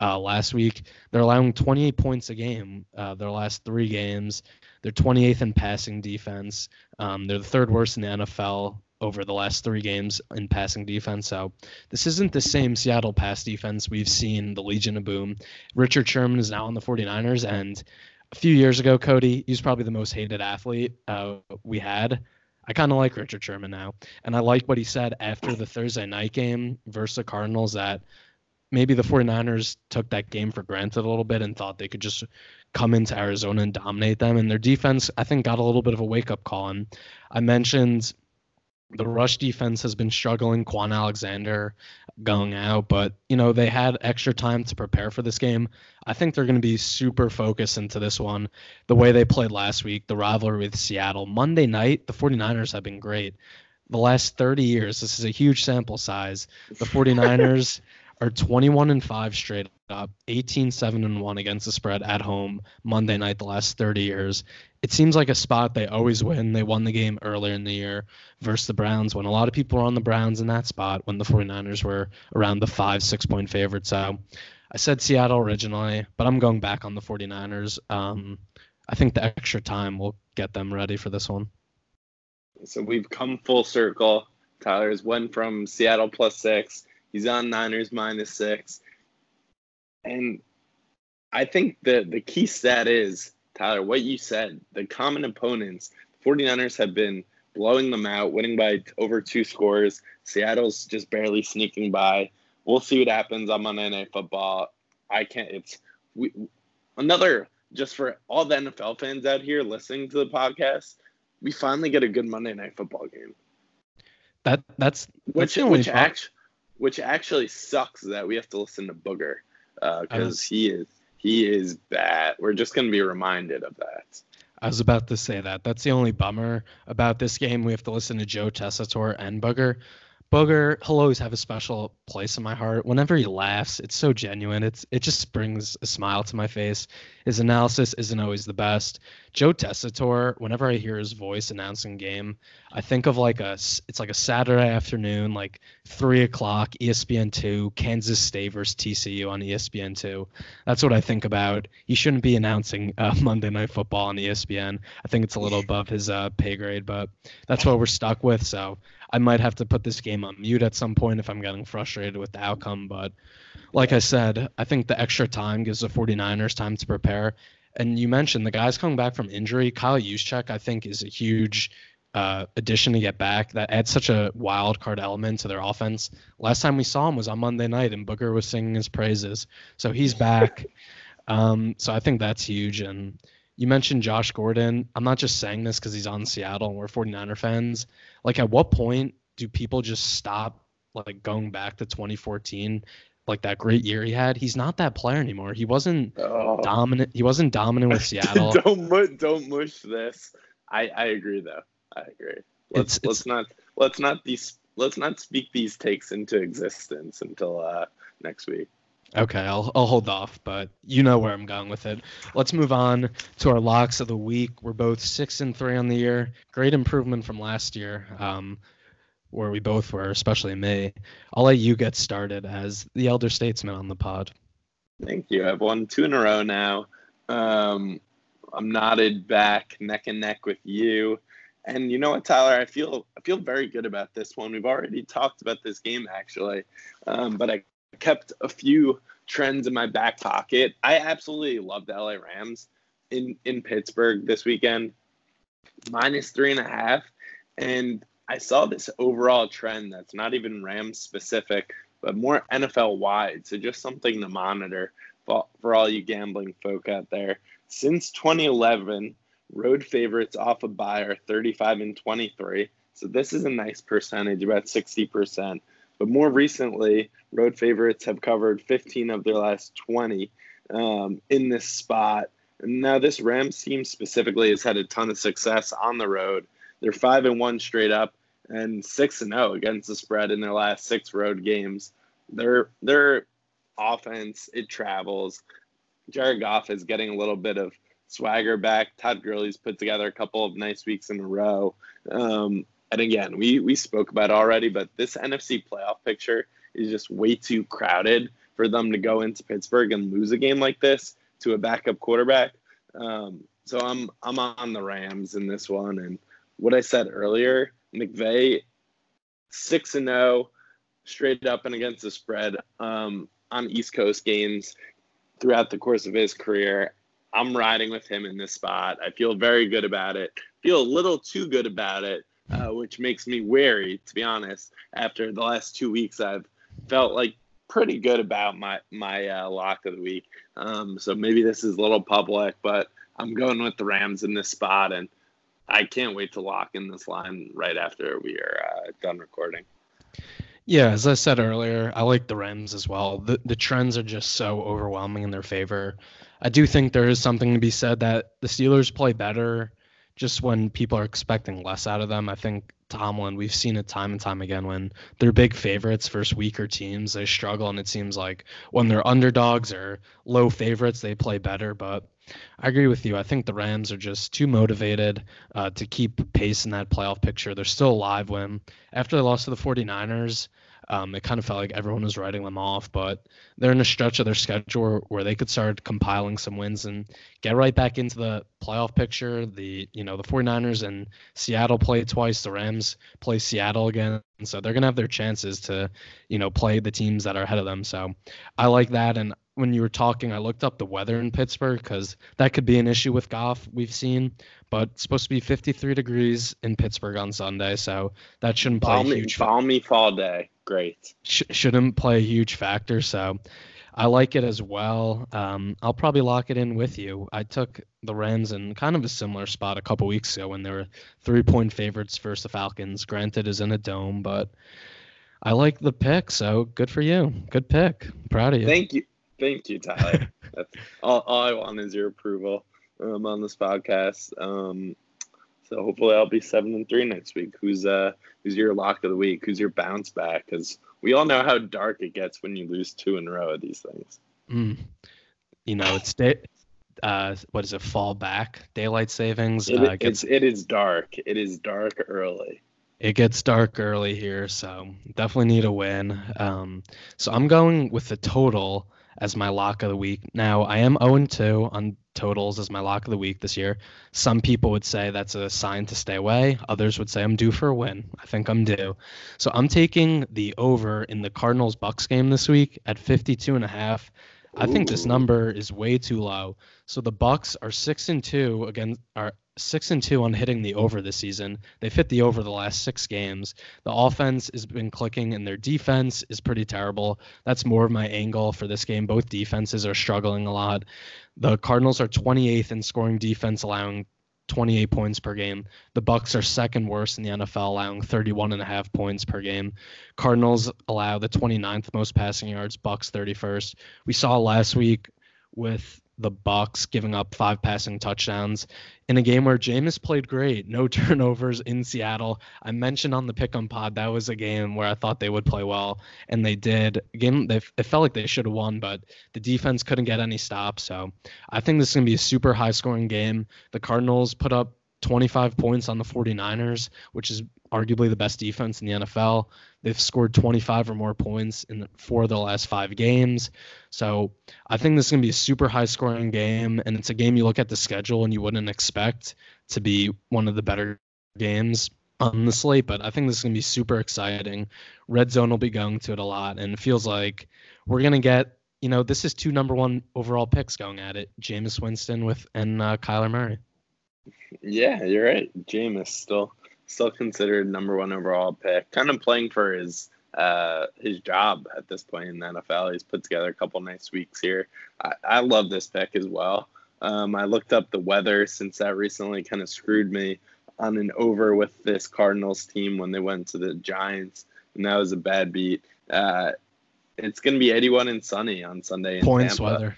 [SPEAKER 6] uh, last week. They're allowing 28 points a game uh, their last three games. They're 28th in passing defense. Um, they're the third worst in the NFL over the last three games in passing defense. So this isn't the same Seattle pass defense we've seen the Legion of Boom. Richard Sherman is now on the 49ers. And a few years ago, Cody, he was probably the most hated athlete uh, we had. I kind of like Richard Sherman now. And I like what he said after the Thursday night game versus the Cardinals that maybe the 49ers took that game for granted a little bit and thought they could just come into Arizona and dominate them. And their defense, I think, got a little bit of a wake up call. And I mentioned the rush defense has been struggling. Kwon Alexander going out, but you know they had extra time to prepare for this game. I think they're going to be super focused into this one. The way they played last week, the rivalry with Seattle. Monday night, the 49ers have been great. The last 30 years, this is a huge sample size. The 49ers are 21 and 5 straight up, 18 7 and 1 against the spread at home Monday night the last 30 years. It seems like a spot they always win. They won the game earlier in the year versus the Browns when a lot of people were on the Browns in that spot when the 49ers were around the 5 6 point favorite. So I said Seattle originally, but I'm going back on the 49ers. Um, I think the extra time will get them ready for this one.
[SPEAKER 8] So we've come full circle. Tyler's went from Seattle plus six He's on Niners minus six. And I think the, the key stat is, Tyler, what you said. The common opponents, 49ers have been blowing them out, winning by over two scores. Seattle's just barely sneaking by. We'll see what happens on Monday Night Football. I can't, it's we, another, just for all the NFL fans out here listening to the podcast, we finally get a good Monday Night Football game.
[SPEAKER 6] That that's,
[SPEAKER 8] that's which which actually which actually sucks that we have to listen to Booger because uh, he is he is bad. We're just going to be reminded of that.
[SPEAKER 6] I was about to say that. That's the only bummer about this game. We have to listen to Joe Tessitore and Booger. Booger, he'll always have a special place in my heart. Whenever he laughs, it's so genuine. It's it just brings a smile to my face. His analysis isn't always the best. Joe Tessitore, whenever I hear his voice announcing game, I think of like a it's like a Saturday afternoon, like three o'clock, ESPN two, Kansas State versus TCU on ESPN two. That's what I think about. He shouldn't be announcing uh, Monday Night Football on ESPN. I think it's a little above his uh, pay grade, but that's what we're stuck with. So I might have to put this game on mute at some point if I'm getting frustrated with the outcome. But like I said, I think the extra time gives the 49ers time to prepare. And you mentioned the guys coming back from injury. Kyle Juszczyk, I think, is a huge uh, addition to get back that adds such a wild card element to their offense. Last time we saw him was on Monday night, and Booger was singing his praises. So he's back. um, so I think that's huge. And you mentioned Josh Gordon. I'm not just saying this because he's on Seattle and we're 49er fans. Like, at what point do people just stop like going back to 2014 like that great year he had he's not that player anymore he wasn't
[SPEAKER 8] Oh.
[SPEAKER 6] dominant he wasn't dominant with seattle
[SPEAKER 8] don't don't mush this. I I agree though. I agree. Let's
[SPEAKER 6] It's-
[SPEAKER 8] let's not let's not these let's not speak these takes into existence until uh next week.
[SPEAKER 6] Okay, I'll I'll hold off, but you know where I'm going with it. Let's move on to our locks of the week. We're both six and three on the year. Great improvement from last year, um, where we both were, especially me. I'll let you get started as the elder statesman on the pod.
[SPEAKER 8] Thank you. I've won two in a row now. Um, I'm knotted back neck and neck with you. And you know what, Tyler? I feel I feel very good about this one. We've already talked about this game actually, um, but I kept a few trends in my back pocket. I absolutely love the LA Rams in in Pittsburgh this weekend, minus three and a half, and I saw this overall trend that's not even Rams specific, but more NFL wide. So just something to monitor for, for all you gambling folk out there. Since 2011, road favorites off a bye are 35 and 23. So this is a nice percentage, about 60%. But more recently, road favorites have covered 15 of their last 20 um, in this spot. And now this Rams team specifically has had a ton of success on the road. They're five and one straight up and six and zero against the spread in their last six road games. Their their offense it travels. Jared Goff is getting a little bit of swagger back. Todd Gurley's put together a couple of nice weeks in a row. Um, and again, we we spoke about already, but this NFC playoff picture is just way too crowded for them to go into Pittsburgh and lose a game like this to a backup quarterback. Um, so I'm I'm on the Rams in this one, and what I said earlier, McVay six and zero, straight up and against the spread um, on East Coast games throughout the course of his career. I'm riding with him in this spot. I feel very good about it. Feel a little too good about it, uh, which makes me wary, to be honest. After the last two weeks, I've felt like pretty good about my my uh, lock of the week. Um, so maybe this is a little public, but I'm going with the Rams in this spot, and I can't wait to lock in this line right after we are uh, done recording.
[SPEAKER 6] Yeah, as I said earlier, I like the Rams as well. The the trends are just so overwhelming in their favor. I do think there is something to be said that the Steelers play better just when people are expecting less out of them. I think Tomlin, we've seen it time and time again when they're big favorites versus weaker teams, they struggle and it seems like when they're underdogs or low favorites, they play better, but I agree with you. I think the Rams are just too motivated uh, to keep pace in that playoff picture. They're still alive when after they lost to the 49ers, um, it kind of felt like everyone was writing them off, but they're in a stretch of their schedule where they could start compiling some wins and get right back into the playoff picture. The you know the 49ers and Seattle play twice. The Rams play Seattle again, and so they're gonna have their chances to you know play the teams that are ahead of them. So I like that, and when you were talking, I looked up the weather in Pittsburgh because that could be an issue with Goff we've seen. But it's supposed to be 53 degrees in Pittsburgh on Sunday, so that shouldn't play a
[SPEAKER 8] Balmy,
[SPEAKER 6] huge
[SPEAKER 8] balmy fall day. Great.
[SPEAKER 6] sh- shouldn't play a huge factor. So I like it as well. Um, I'll probably lock it in with you. I took the Rams in kind of a similar spot a couple weeks ago when they were three point favorites versus the Falcons. Granted, is in a dome, but I like the pick. So good for you. Good pick. Proud of you.
[SPEAKER 8] Thank you. Thank you, Tyler. That's all, all I want is your approval um, on this podcast. Um, so hopefully I'll be seven and three next week. Who's uh who's your lock of the week? Who's your bounce back? Because we all know how dark it gets when you lose two in a row of these things.
[SPEAKER 6] Mm. You know, it's day, uh, what is it? Fall back, daylight savings.
[SPEAKER 8] It,
[SPEAKER 6] uh, gets
[SPEAKER 8] it's it is dark. It is dark early.
[SPEAKER 6] it gets dark early here, so definitely need a win. Um, so I'm going with the total as my lock of the week. Now I am 0 2 on totals as my lock of the week this year. Some people would say that's a sign to stay away. Others would say I'm due for a win. I think I'm due. So I'm taking the over in the Cardinals Bucs game this week at 52 and a half. I think this number is way too low. So the Bucs are six and two against are six and two on hitting the over this season. They've hit the over the last six games. The offense has been clicking, and their defense is pretty terrible. That's more of my angle for this game. Both defenses are struggling a lot. The Cardinals are 28th in scoring defense, allowing 28 points per game. The Bucs are second worst in the NFL, allowing 31 and a half points per game. Cardinals allow the 29th most passing yards, Bucs 31st. We saw last week with the Bucs giving up five passing touchdowns in a game where Jameis played great. No turnovers in Seattle. I mentioned on the pick'em pod that was a game where I thought they would play well, and they did. Game they it felt like they should have won, but the defense couldn't get any stops. So I think this is gonna be a super high scoring game. The Cardinals put up 25 points on the 49ers, which is arguably the best defense in the NFL. They've scored 25 or more points in four of the last five games. So I think this is going to be a super high scoring game. And it's a game you look at the schedule and you wouldn't expect to be one of the better games on the slate. But I think this is going to be super exciting. Red Zone will be going to it a lot. And it feels like we're going to get, you know, this is two number one overall picks going at it Jameis Winston with and uh, Kyler Murray.
[SPEAKER 8] Yeah, you're right. Jameis still still considered number one overall pick. Kind of playing for his uh, his job at this point in the NFL. He's put together a couple nice weeks here. I, I love this pick as well. Um, I looked up the weather since that recently kind of screwed me on an over with this Cardinals team when they went to the Giants, and that was a bad beat. Uh, it's going to be 81 and sunny on Sunday. In
[SPEAKER 6] Points
[SPEAKER 8] Tampa.
[SPEAKER 6] weather.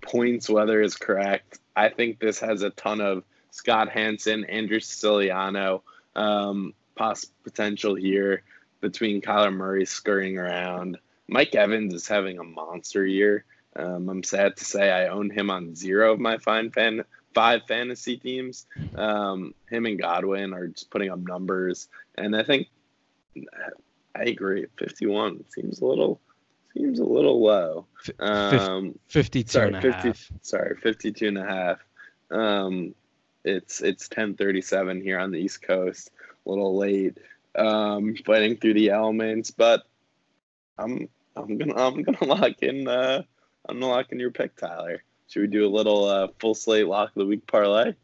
[SPEAKER 8] Points weather is correct. I think this has a ton of Scott Hanson, Andrew Siciliano, um, poss- potential here between Kyler Murray scurrying around. Mike Evans is having a monster year. Um, I'm sad to say I own him on zero of my fine fan five fantasy teams. Um, him and Godwin are just putting up numbers, and I think I agree. 51 seems a little seems a little low. Um,
[SPEAKER 6] 52
[SPEAKER 8] sorry,
[SPEAKER 6] and a
[SPEAKER 8] 50,
[SPEAKER 6] half.
[SPEAKER 8] sorry, 52 and a half. Um, it's it's 10:37 here on the East Coast. A little late. Um, fighting through the elements, but I'm I'm gonna I'm gonna lock in uh I'm gonna lock in your pick, Tyler. Should we do a little uh, full slate lock of the week parlay?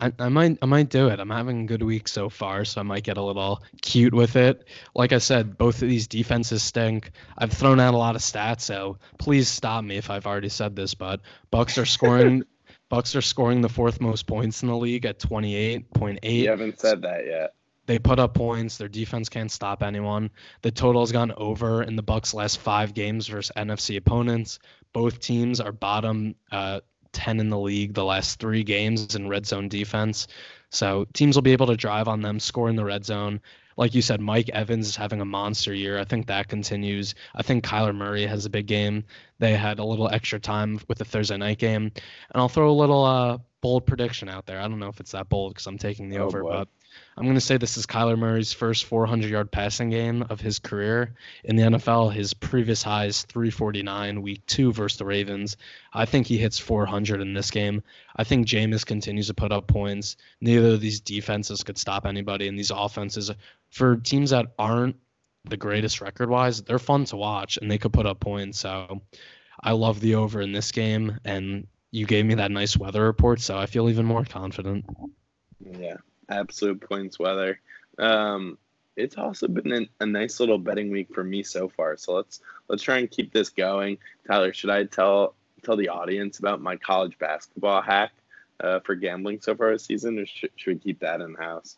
[SPEAKER 6] I, I might I might do it. I'm having a good week so far, so I might get a little cute with it. Like I said, both of these defenses stink. I've thrown out a lot of stats, so please stop me if I've already said this, but Bucs are scoring Bucs are scoring the fourth most points in the league at 28.8.
[SPEAKER 8] You haven't said that yet.
[SPEAKER 6] They put up points. Their defense can't stop anyone. The total's gone over in the Bucs' last five games versus NFC opponents. Both teams are bottom uh, 10 in the league the last three games in red zone defense. So teams will be able to drive on them, score in the red zone. Like you said, Mike Evans is having a monster year. I think that continues. I think Kyler Murray has a big game. They had a little extra time with the Thursday night game. And I'll throw a little uh, bold prediction out there. I don't know if it's that bold because I'm taking the
[SPEAKER 8] Oh,
[SPEAKER 6] over,
[SPEAKER 8] boy.
[SPEAKER 6] but I'm going to say this is Kyler Murray's first 400 yard passing game of his career in the NFL. His previous high is 349 week two versus the Ravens. I think he hits 400 in this game. I think Jameis continues to put up points. Neither of these defenses could stop anybody, and these offenses, for teams that aren't the greatest record wise, they're fun to watch and they could put up points. So I love the over in this game, and you gave me that nice weather report, so I feel even more confident.
[SPEAKER 8] Yeah, absolute points weather. Um, it's also been an, a nice little betting week for me so far. So let's let's try and keep this going. Tyler, should I tell tell the audience about my college basketball hack uh, for gambling so far this season, or should, should we keep that in house?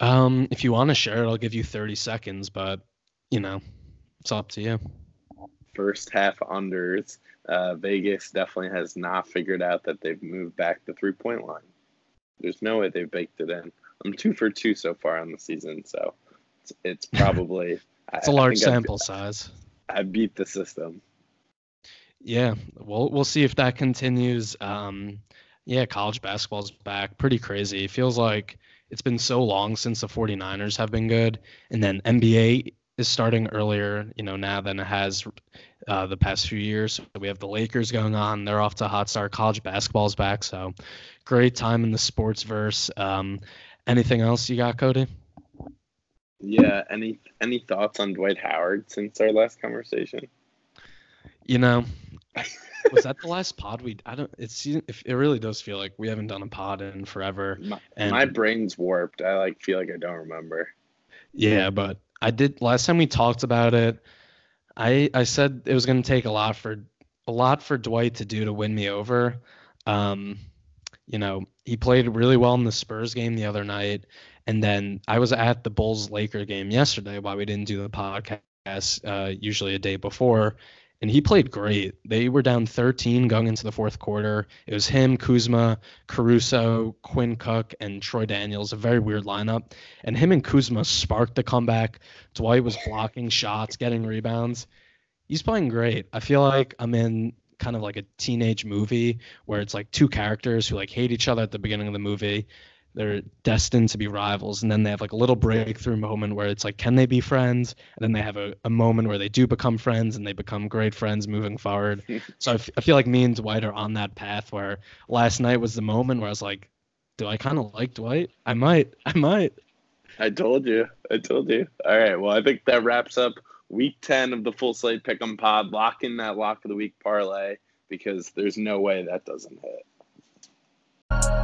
[SPEAKER 6] Um, if you want to share it, I'll give you 30 seconds, but you know, it's up to you.
[SPEAKER 8] First half unders. Uh, Vegas definitely has not figured out that they've moved back the three point line. There's no way they've baked it in. I'm two for two so far on the season, so it's, it's probably
[SPEAKER 6] It's a
[SPEAKER 8] I- I
[SPEAKER 6] large sample size.
[SPEAKER 8] I beat the system.
[SPEAKER 6] Yeah, we'll we'll see if that continues. Um, yeah, college basketball's back. Pretty crazy. It feels like it's been so long since the 49ers have been good, and then NBA is starting earlier, you know, now than it has uh, the past few years. We have the Lakers going on; they're off to a hot start. College basketball's back, so great time in the sports verse. Um, anything else you got, Cody?
[SPEAKER 8] Yeah. Any any thoughts on Dwight Howard since our last conversation?
[SPEAKER 6] You know, Was that the last pod we? I don't. It's if it really does feel like we haven't done a pod in forever.
[SPEAKER 8] My,
[SPEAKER 6] And-
[SPEAKER 8] my brain's warped. I like feel like I don't remember.
[SPEAKER 6] Yeah, but I did last time we talked about it. I I said it was going to take a lot for a lot for Dwight to do to win me over. Um, you know, he played really well in the Spurs game the other night, and then I was at the Bulls Laker game yesterday. Why we didn't do the podcast, uh, usually a day before, and he played great. They were down 13 going into the fourth quarter. It was him, Kuzma, Caruso, Quinn Cook, and Troy Daniels. A very weird lineup. And him and Kuzma sparked the comeback. Dwight was blocking shots, getting rebounds. He's playing great. I feel like I'm in kind of like a teenage movie where it's like two characters who like hate each other at the beginning of the movie. They're destined to be rivals, and then they have like a little breakthrough moment where it's like, can they be friends? And then they have a, a moment where they do become friends and they become great friends moving forward. so I, f- I feel like me and Dwight are on that path where last night was the moment where I was like, do I kind of like Dwight? I might. I might.
[SPEAKER 8] I told you. I told you. All right. Well, I think that wraps up week 10 of the full slate pick'em pod. Lock in that lock of the week parlay because there's no way that doesn't hit.